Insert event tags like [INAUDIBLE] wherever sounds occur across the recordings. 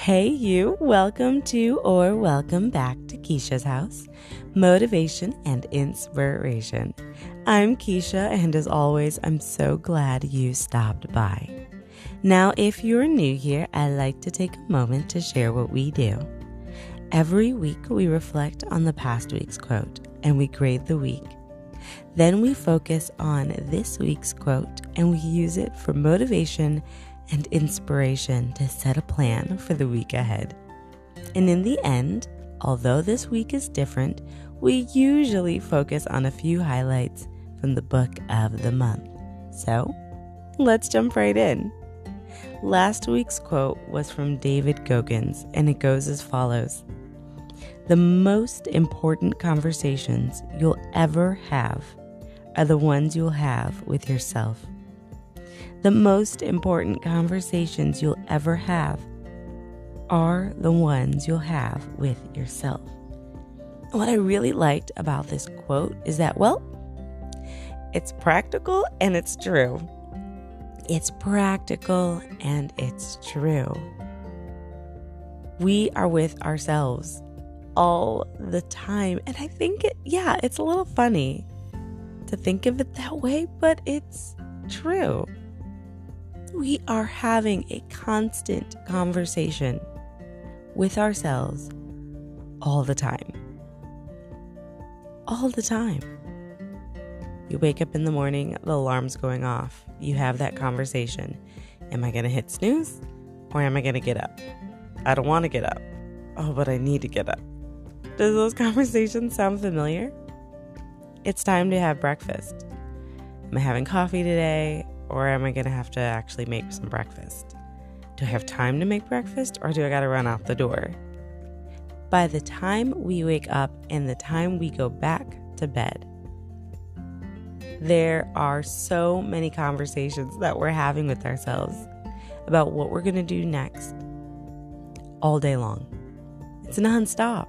Hey, you, welcome to or welcome back to Keisha's house motivation and inspiration. I'm Keisha, and as always, I'm so glad you stopped by. Now, if you're new here, I'd like to take a moment to share what we do. Every week, we reflect on the past week's quote and we grade the week. Then we focus on this week's quote and we use it for motivation and inspiration to set a plan for the week ahead. And in the end, although this week is different, we usually focus on a few highlights from the book of the month. So, let's jump right in. Last week's quote was from David Goggins, and it goes as follows The most important conversations you'll ever have are the ones you'll have with yourself. The most important conversations you'll ever have are the ones you'll have with yourself. What I really liked about this quote is that, well, it's practical and it's true. It's practical and it's true. We are with ourselves all the time. And I think, it, yeah, it's a little funny to think of it that way, but it's true we are having a constant conversation with ourselves all the time. All the time. You wake up in the morning, the alarm's going off. You have that conversation. Am I going to hit snooze or am I going to get up? I don't want to get up. Oh, but I need to get up. Does those [LAUGHS] conversations sound familiar? It's time to have breakfast. Am I having coffee today? Or am I going to have to actually make some breakfast? Do I have time to make breakfast or do I got to run out the door? By the time we wake up and the time we go back to bed, there are so many conversations that we're having with ourselves about what we're going to do next all day long. It's nonstop.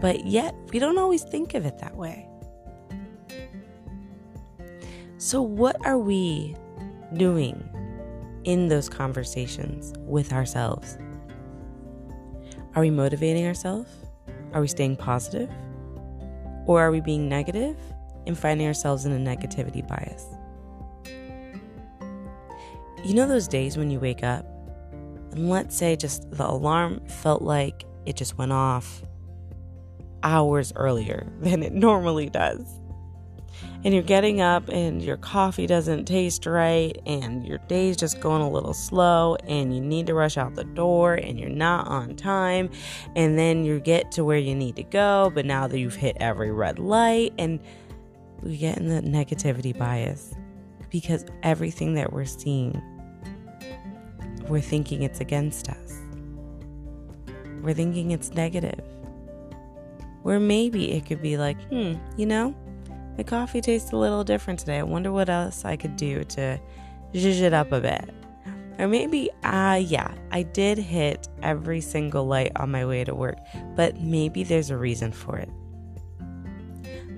But yet, we don't always think of it that way. So, what are we doing in those conversations with ourselves? Are we motivating ourselves? Are we staying positive? Or are we being negative and finding ourselves in a negativity bias? You know those days when you wake up and let's say just the alarm felt like it just went off hours earlier [LAUGHS] than it normally does and you're getting up and your coffee doesn't taste right and your day's just going a little slow and you need to rush out the door and you're not on time. And then you get to where you need to go but now that you've hit every red light and we get in the negativity bias because everything that we're seeing we're thinking it's against us. We're thinking it's negative. Where maybe it could be like hmm you know the coffee tastes a little different today. I wonder what else I could do to zhuzh it up a bit. Or maybe, ah, uh, yeah, I did hit every single light on my way to work, but maybe there's a reason for it.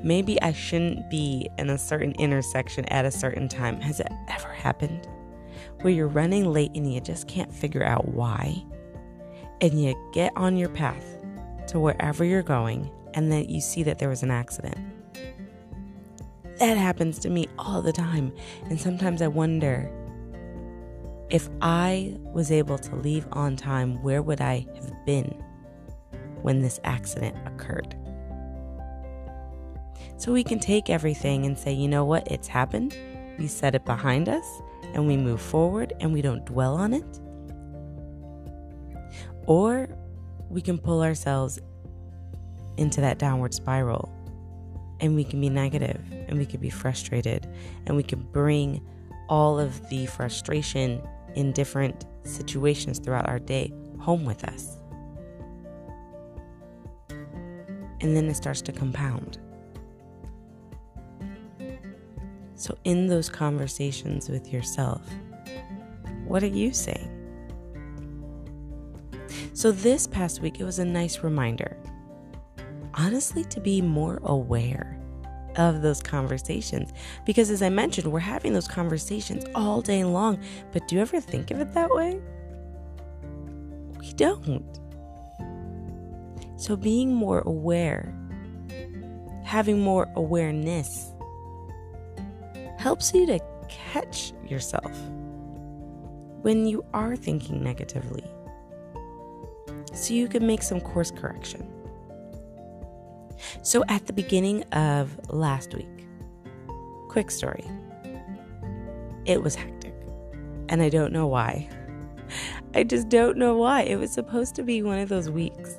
Maybe I shouldn't be in a certain intersection at a certain time. Has it ever happened? Where you're running late and you just can't figure out why? And you get on your path to wherever you're going, and then you see that there was an accident that happens to me all the time. And sometimes I wonder if I was able to leave on time, where would I have been when this accident occurred? So we can take everything and say, you know what, it's happened. We set it behind us and we move forward and we don't dwell on it. Or we can pull ourselves into that downward spiral and we can be negative and we can be frustrated and we can bring all of the frustration in different situations throughout our day home with us. And then it starts to compound. So, in those conversations with yourself, what are you saying? So, this past week, it was a nice reminder honestly to be more aware of those conversations. Because as I mentioned, we're having those conversations all day long. But do you ever think of it that way? we don't. So, being more aware, having more awareness, helps you to catch yourself when you are thinking negatively so you can make some course correction. So, at the beginning of last week, quick story, it was hectic. And I don't know why. [LAUGHS] I just don't know why. It was supposed to be one of those weeks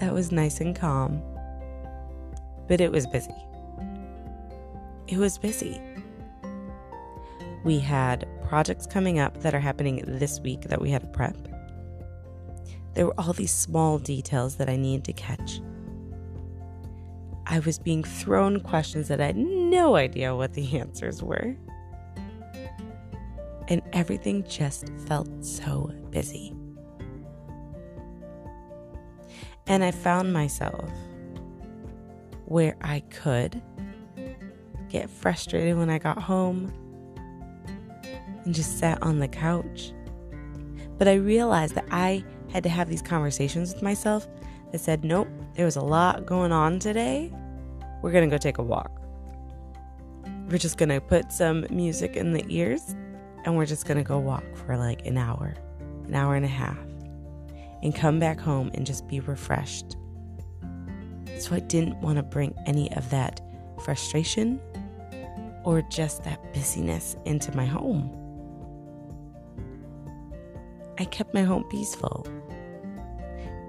that was nice and calm, but it was busy. It was busy. We had projects coming up that are happening this week that we had to prep. There were all these small details that I needed to catch. I was being thrown questions that I had no idea what the [LAUGHS] answers were. And everything just felt so busy. And I found myself where I could get frustrated when I got home and just sat on the couch. But I realized that I had to have these conversations with myself that said, nope, there was a lot going on today. We're going to go take a walk. We're just going to put some music in the ears and we're just going to go walk for like an hour, an hour and a half, and come back home and just be refreshed. So I didn't want to bring any of that frustration or just that busyness into my home. I kept my home peaceful,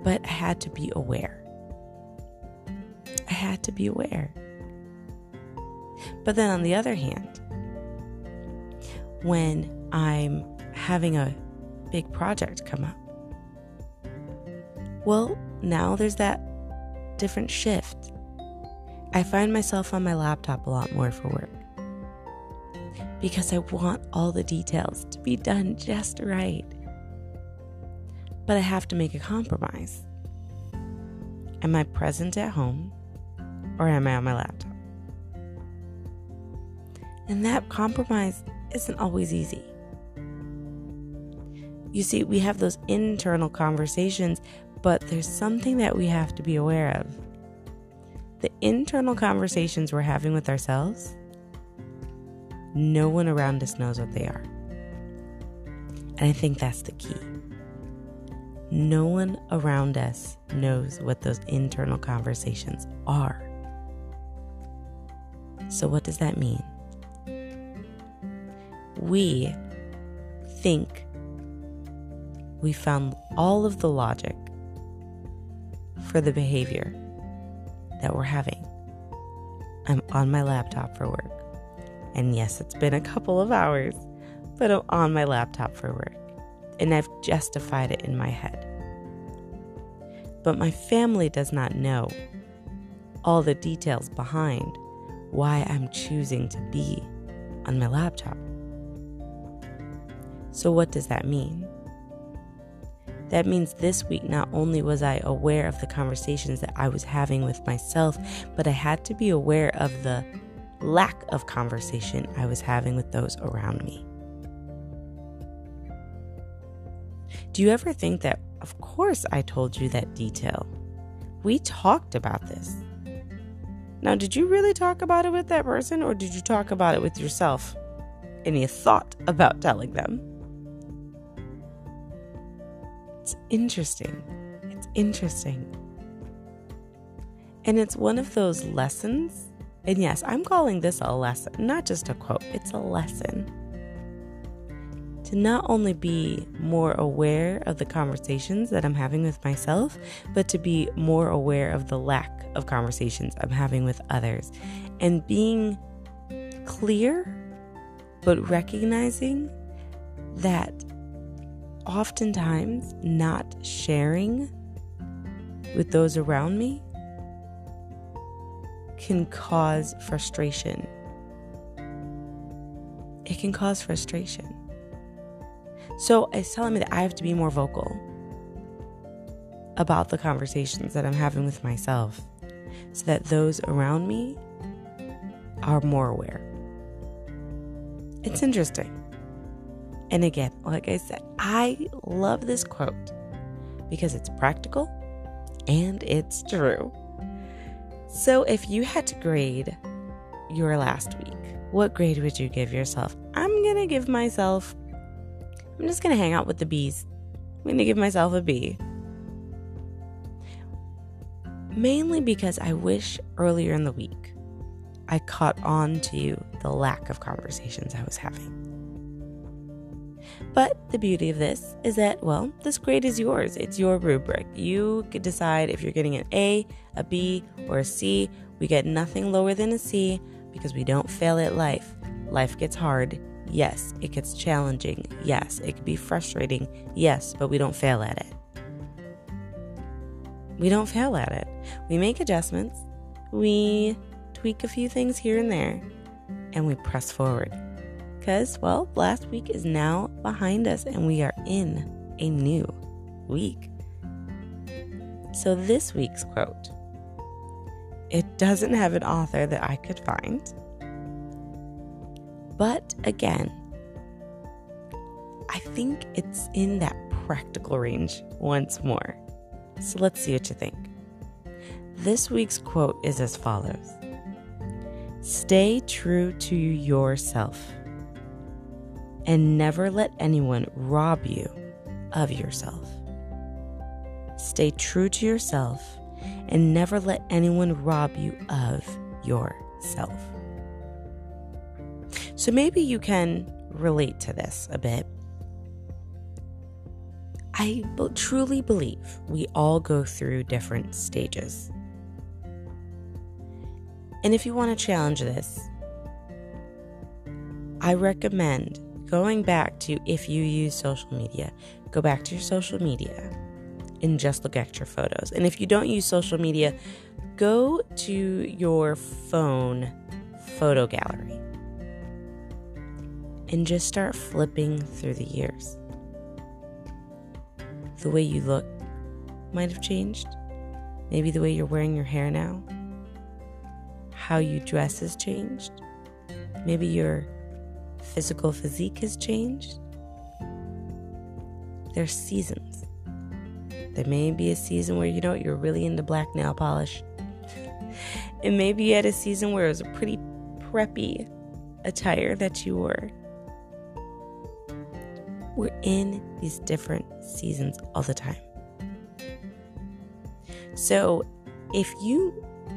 but I had to be aware. Had to be aware. But then on the other hand, when I'm having a big project come up, well, now there's that different shift. I find myself on my laptop a lot more for work because I want all the details to be done just right. But I have to make a compromise. Am I present at home or am I on my laptop? And that compromise isn't always easy. You see, we have those internal conversations, but there's something that we have to be aware of. The internal conversations we're having with ourselves, no one around us knows what they are. And I think that's the key. No one around us knows what those internal conversations are. So, what does that mean? We think we found all of the logic for the behavior that we're having. I'm on my laptop for work. And yes, it's been a couple of hours, but I'm on my laptop for work. And I've justified it in my head. But my family does not know all the details behind why I'm choosing to be on my laptop. So, what does that mean? That means this week, not only was I aware of the conversations that I was having with myself, but I had to be aware of the lack of conversation I was having with those around me. Do you ever think that, of course, I told you that detail? We talked about this. Now, did you really talk about it with that person, or did you talk about it with yourself and you thought about telling them? It's interesting. It's interesting. And it's one of those lessons. And yes, I'm calling this a lesson, not just a quote, it's a lesson. To not only be more aware of the conversations that I'm having with myself, but to be more aware of the lack of conversations I'm having with others. And being clear, but recognizing that oftentimes not sharing with those around me can cause frustration. It can cause frustration. So it's telling me that I have to be more vocal about the conversations that I'm having with myself so that those around me are more aware. It's interesting. And again, like I said, I love this quote because it's practical and it's true. So, if you had to grade your last week, what grade would you give yourself? I'm going to give myself, I'm just going to hang out with the B's. I'm going to give myself a B. Mainly because I wish earlier in the week I caught on to the lack of conversations I was having. But the beauty of this is that, well, this grade is yours. It's your rubric. You could decide if you're getting an A, a B, or a C. We get nothing lower than a C because we don't fail at life. Life gets hard. Yes, it gets challenging. Yes, it can be frustrating. Yes, but we don't fail at it. We don't fail at it. We make adjustments. We tweak a few things here and there, and we press forward because, well, last week is now behind us and we are in a new week. So, this week's quote it doesn't have an author that I could find. But again, I think it's in that practical range once more. So let's see what you think. This week's quote is as follows Stay true to yourself and never let anyone rob you of yourself. Stay true to yourself and never let anyone rob you of yourself. So maybe you can relate to this a bit. I truly believe we all go through different stages. And if you want to challenge this, I recommend going back to if you use social media, go back to your social media and just look at your photos. And if you don't use social media, go to your phone photo gallery and just start flipping through the years. The way you look might have changed. Maybe the way you're wearing your hair now. How you dress has changed. Maybe your physical physique has changed. There's seasons. There may be a season where you know you're really into black nail polish. it may be at a season where it was a pretty preppy attire that you wore. We're in these different seasons all the time. So, if you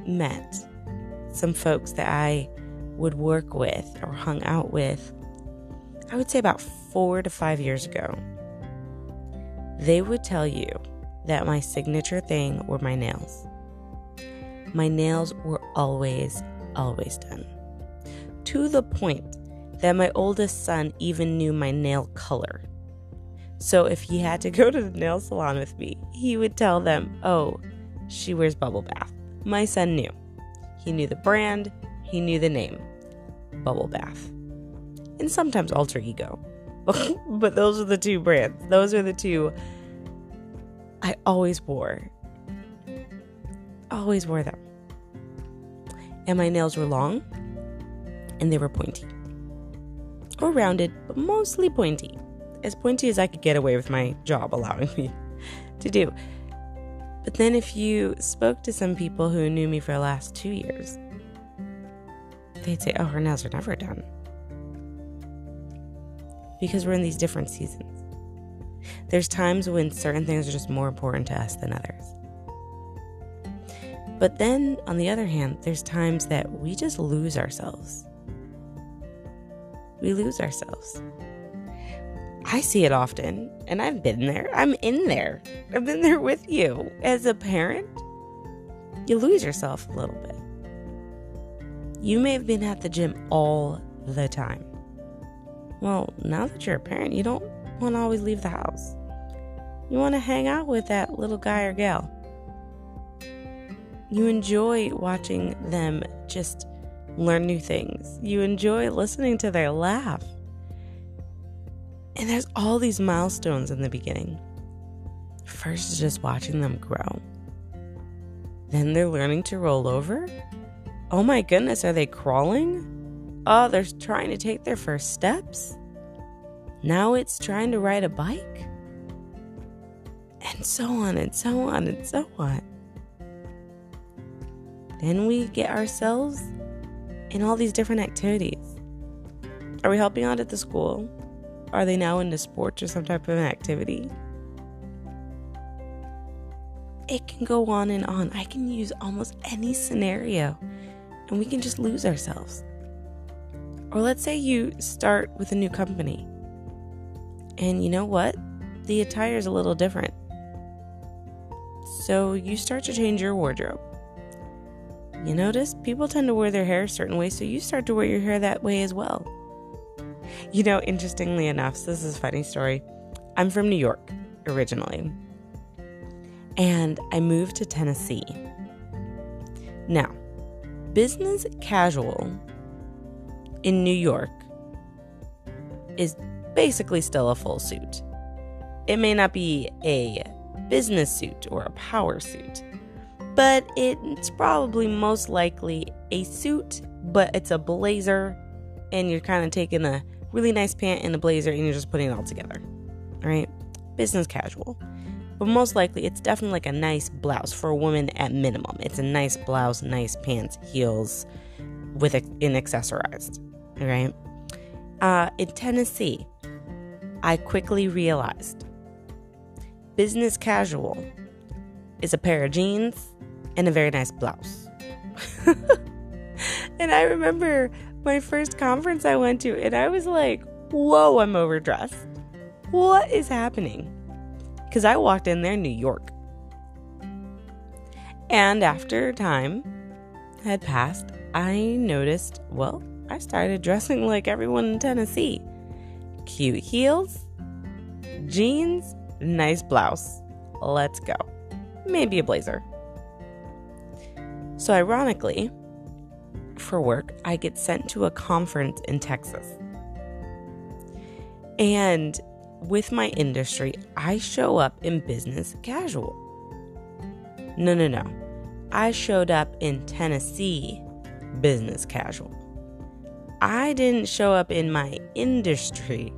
met some folks that I would work with or hung out with I would say about four to five years ago, they would tell you that my signature thing were my nails. My nails were always, always done. To the point that my oldest son even knew my nail color. So if he had to go to the nail salon with me, he would tell them, oh, she wears Bubble Bath. My son knew. He knew the brand, he knew the name Bubble Bath and sometimes alter ego. [LAUGHS] but those are the two brands. Those are the two I always wore. Always wore them. And my nails were long and they were pointy. Or rounded, but mostly pointy. As pointy as I could get away with my job allowing me to do. But then if you spoke to some people who knew me for the last two years, they'd say, oh, her nails are never done because we're in these different seasons. There's times when certain things are just more important to us than others. But then, on the other hand, there's times that we just lose ourselves. We lose ourselves. I see it often, and I've been there. I'm in there. I've been there with you. As a parent, you lose yourself a little bit. You may have been at the gym all the time. Well, now that you're a parent, you don't want to always leave the house. You want to hang out with that little guy or gal. You enjoy watching them just learn new things. You enjoy listening to their laugh. And there's all these milestones in the beginning. First just watching them grow. Then they're learning to roll over. Oh my goodness, are they crawling? Oh, they're trying to take their first steps. Now it's trying to ride a bike. And so on and so on and so on. Then we get ourselves in all these different activities. Are we helping out at the school? Are they now into sports or some type of an activity? It can go on and on. I can use almost any scenario and we can just lose ourselves. Or let's say you start with a new company and you know what? The attire is a little different. So you start to change your wardrobe. You notice people tend to wear their hair a certain way, so you start to wear your hair that way as well. You know, interestingly enough, so this is a funny story. I'm from New York originally, and I moved to Tennessee. Now, business casual in New York is basically still a full suit. It may not be a business suit or a power suit, but it's probably most likely a suit, but it's a blazer, and you're kind of taking a really nice pant and a blazer and you're just putting it all together. All right? Business casual. But most likely, it's definitely like a nice blouse for a woman at minimum. It's a nice blouse, nice pants, heels, with it in accessorized. All right? Uh, in Tennessee, I quickly realized business casual is a pair of jeans and a very nice blouse. [LAUGHS] and I remember my first conference I went to, and I was like, whoa, I'm overdressed. What is happening? Because I walked in there in New York. And after time had passed, I noticed, well, I started dressing like everyone in Tennessee cute heels, jeans, nice blouse. Let's go. Maybe a blazer. So, ironically, for work, I get sent to a conference in Texas. And with my industry, I show up in business casual. No, no, no. I showed up in Tennessee business casual. I didn't show up in my industry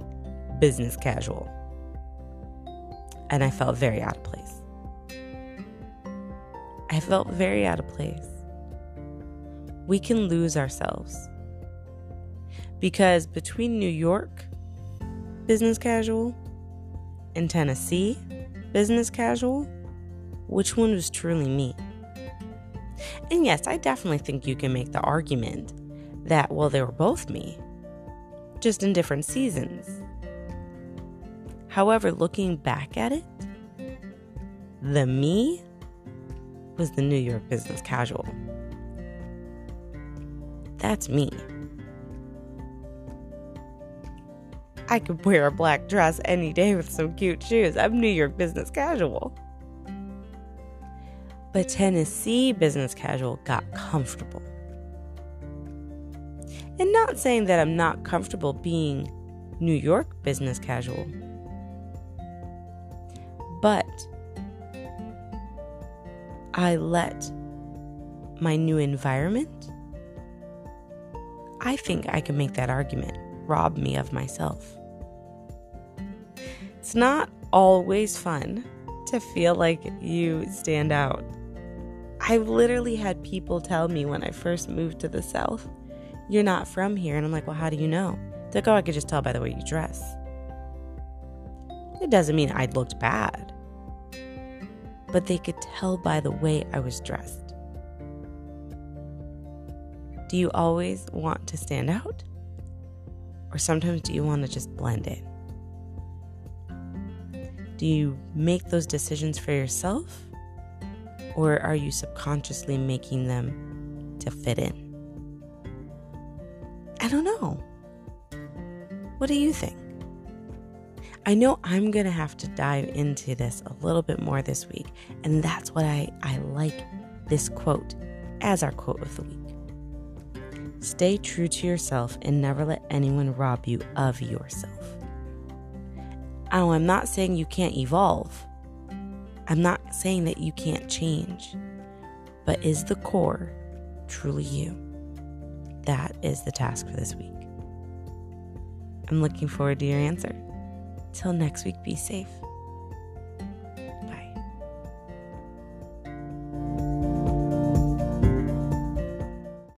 business casual. And I felt very out of place. I felt very out of place we can lose ourselves. Because between New York, business casual, and Tennessee, business casual, which one was truly me? And yes, I definitely think you can make the argument that, well, they were both me, just in different seasons. However, looking back at it, the me was the New York business casual. That's me. I could wear a black dress any day with some cute shoes. I'm New York business casual. But Tennessee business casual got comfortable. And not saying that I'm not comfortable being New York business casual, but I let my new environment I think I can make that argument rob me of myself. It's not always fun to feel like you stand out. I literally had people tell me when I first moved to the South, You're not from here. And I'm like, Well, how do you know? They're like, Oh, I could just tell by the way you dress. It doesn't mean I looked bad, but they could tell by the way I was dressed. Do you always want to stand out? Or sometimes do you want to just blend in? Do you make those decisions for yourself? Or are you subconsciously making them to fit in? I don't know. What do you think? I know I'm going to have to dive into this a little bit more this week, and that's what I, I like this quote as our quote of the week. Stay true to yourself and never let anyone rob you of yourself. Oh, I'm not saying you can't evolve. I'm not saying that you can't change. But is the core truly you? That is the task for this week. I'm looking forward to your answer. Till next week, be safe.